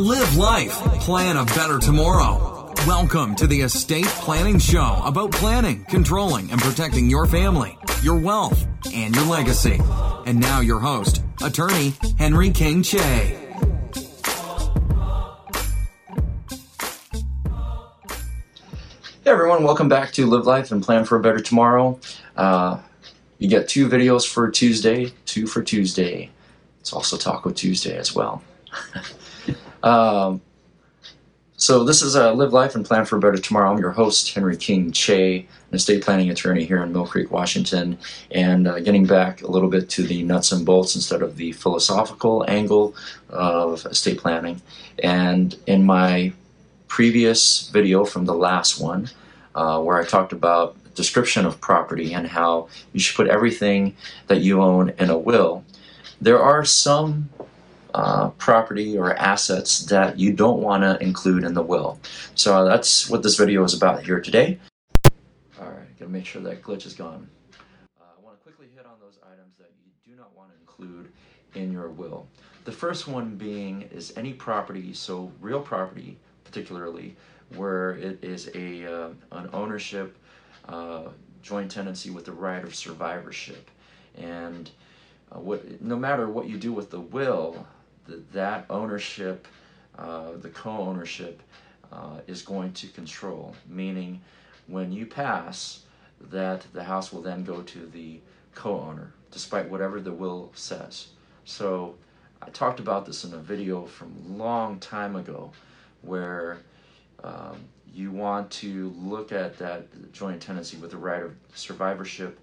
Live life, plan a better tomorrow. Welcome to the Estate Planning Show about planning, controlling, and protecting your family, your wealth, and your legacy. And now, your host, attorney Henry King Che. Hey everyone, welcome back to Live Life and Plan for a Better Tomorrow. Uh, you get two videos for Tuesday, two for Tuesday. It's also Taco Tuesday as well. um, so this is uh, Live Life and Plan for a Better Tomorrow. I'm your host, Henry King Che, an estate planning attorney here in Mill Creek, Washington, and uh, getting back a little bit to the nuts and bolts instead of the philosophical angle of estate planning. And in my previous video from the last one, uh, where I talked about description of property and how you should put everything that you own in a will. There are some uh, property or assets that you don't want to include in the will. So that's what this video is about here today. All right, gotta make sure that glitch is gone. Uh, I want to quickly hit on those items that you do not want to include in your will. The first one being is any property, so real property particularly, where it is a uh, an ownership uh, joint tenancy with the right of survivorship, and uh, what no matter what you do with the will, the, that ownership, uh, the co-ownership, uh, is going to control. Meaning, when you pass, that the house will then go to the co-owner, despite whatever the will says. So. I talked about this in a video from a long time ago where um, you want to look at that joint tenancy with the right of survivorship,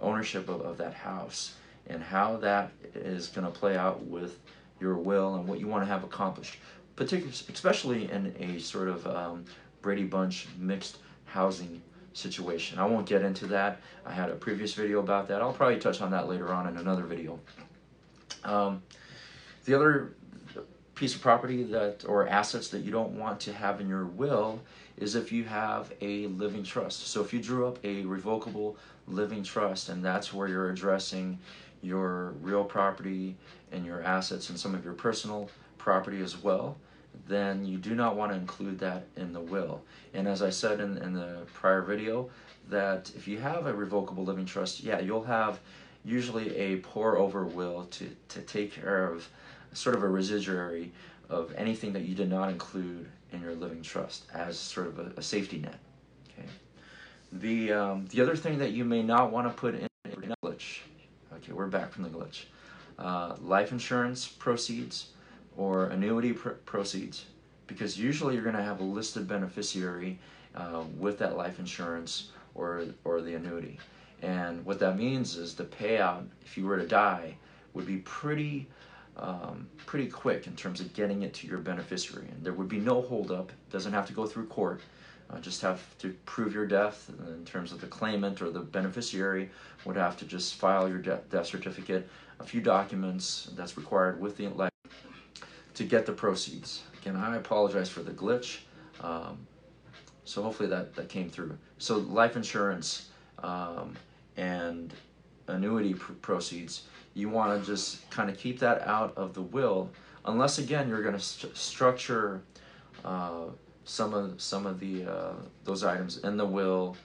ownership of, of that house, and how that is going to play out with your will and what you want to have accomplished, particularly, especially in a sort of um, Brady Bunch mixed housing situation. I won't get into that. I had a previous video about that. I'll probably touch on that later on in another video. Um, the other piece of property that or assets that you don't want to have in your will is if you have a living trust. So if you drew up a revocable living trust and that's where you're addressing your real property and your assets and some of your personal property as well, then you do not want to include that in the will. And as I said in, in the prior video, that if you have a revocable living trust, yeah, you'll have usually a pour over will to, to take care of sort of a residuary of anything that you did not include in your living trust as sort of a, a safety net. Okay. The um, the other thing that you may not want to put in a glitch. Okay, we're back from the glitch. Uh, life insurance proceeds or annuity pr- proceeds, because usually you're going to have a listed beneficiary uh, with that life insurance or or the annuity. And what that means is the payout, if you were to die, would be pretty um, pretty quick in terms of getting it to your beneficiary. And there would be no holdup, doesn't have to go through court. Uh, just have to prove your death in terms of the claimant or the beneficiary would have to just file your death, death certificate, a few documents that's required with the life to get the proceeds. Again, I apologize for the glitch. Um, so hopefully that, that came through. So life insurance um, and annuity pr- proceeds you want to just kind of keep that out of the will, unless again you're going to st- structure uh, some of some of the uh, those items in the will.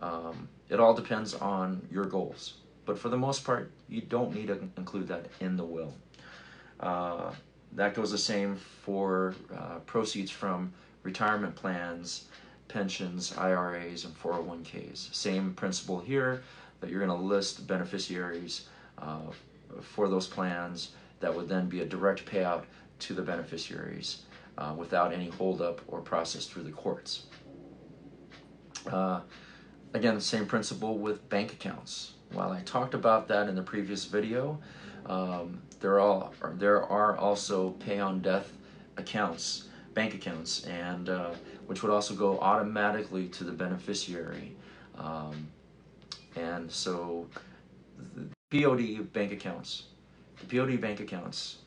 Um, it all depends on your goals, but for the most part, you don't need to include that in the will. Uh, that goes the same for uh, proceeds from retirement plans, pensions, IRAs, and 401ks. Same principle here that you're going to list beneficiaries uh, for those plans that would then be a direct payout to the beneficiaries uh, without any holdup or process through the courts. Uh, again, the same principle with bank accounts. While I talked about that in the previous video, um, there, are, there are also pay on death accounts, bank accounts, and uh, which would also go automatically to the beneficiary. Um, and so the POD bank accounts. The POD bank accounts.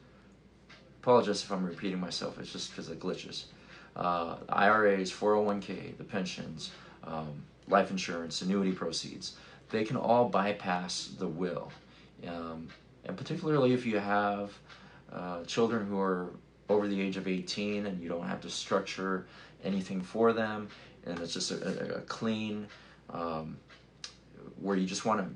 Apologize if I'm repeating myself. It's just because of glitches. Uh, IRAs, 401k, the pensions, um, life insurance, annuity proceeds. They can all bypass the will, um, and particularly if you have uh, children who are over the age of 18 and you don't have to structure anything for them and it's just a, a, a clean um, where you just want it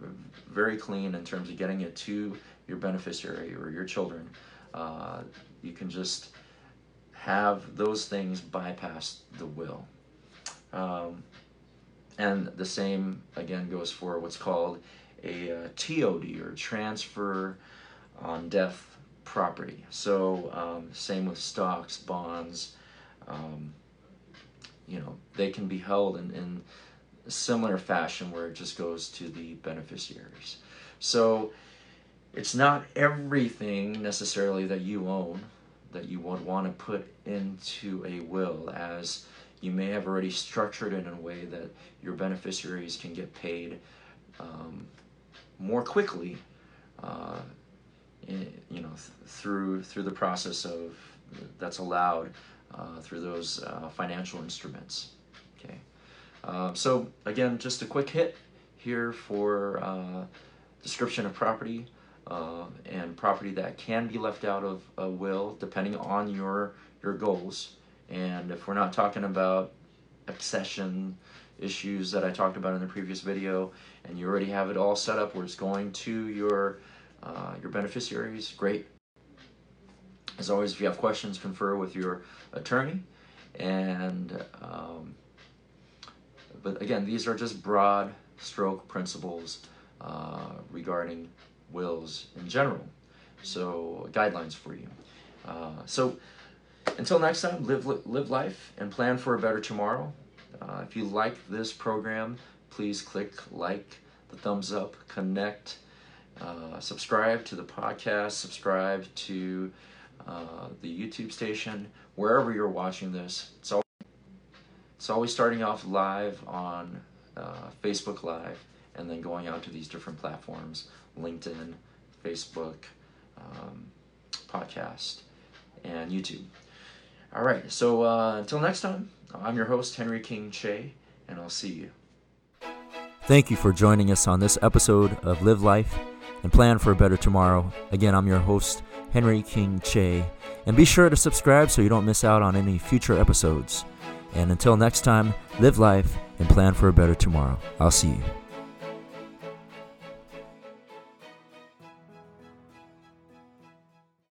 very clean in terms of getting it to your beneficiary or your children uh, you can just have those things bypass the will um, and the same again goes for what's called a uh, TOD or transfer on death property. So um, same with stocks, bonds. Um, you know, they can be held in, in similar fashion where it just goes to the beneficiaries. So it's not everything necessarily that you own that you would want to put into a will as you may have already structured it in a way that your beneficiaries can get paid um, more quickly uh, you know, th- through through the process of that's allowed uh, through those uh, financial instruments. Okay, uh, so again, just a quick hit here for uh, description of property uh, and property that can be left out of a will depending on your your goals. And if we're not talking about accession issues that I talked about in the previous video, and you already have it all set up where it's going to your uh, your beneficiaries, great. As always, if you have questions, confer with your attorney. And um, but again, these are just broad stroke principles uh, regarding wills in general. So guidelines for you. Uh, so until next time, live live life and plan for a better tomorrow. Uh, if you like this program, please click like, the thumbs up, connect uh, subscribe to the podcast, subscribe to uh, the YouTube station, wherever you're watching this. It's always, it's always starting off live on uh, Facebook Live and then going out to these different platforms LinkedIn, Facebook, um, podcast, and YouTube. All right, so uh, until next time, I'm your host, Henry King Che, and I'll see you. Thank you for joining us on this episode of Live Life and plan for a better tomorrow. Again, I'm your host, Henry King Che, and be sure to subscribe so you don't miss out on any future episodes. And until next time, live life and plan for a better tomorrow. I'll see you.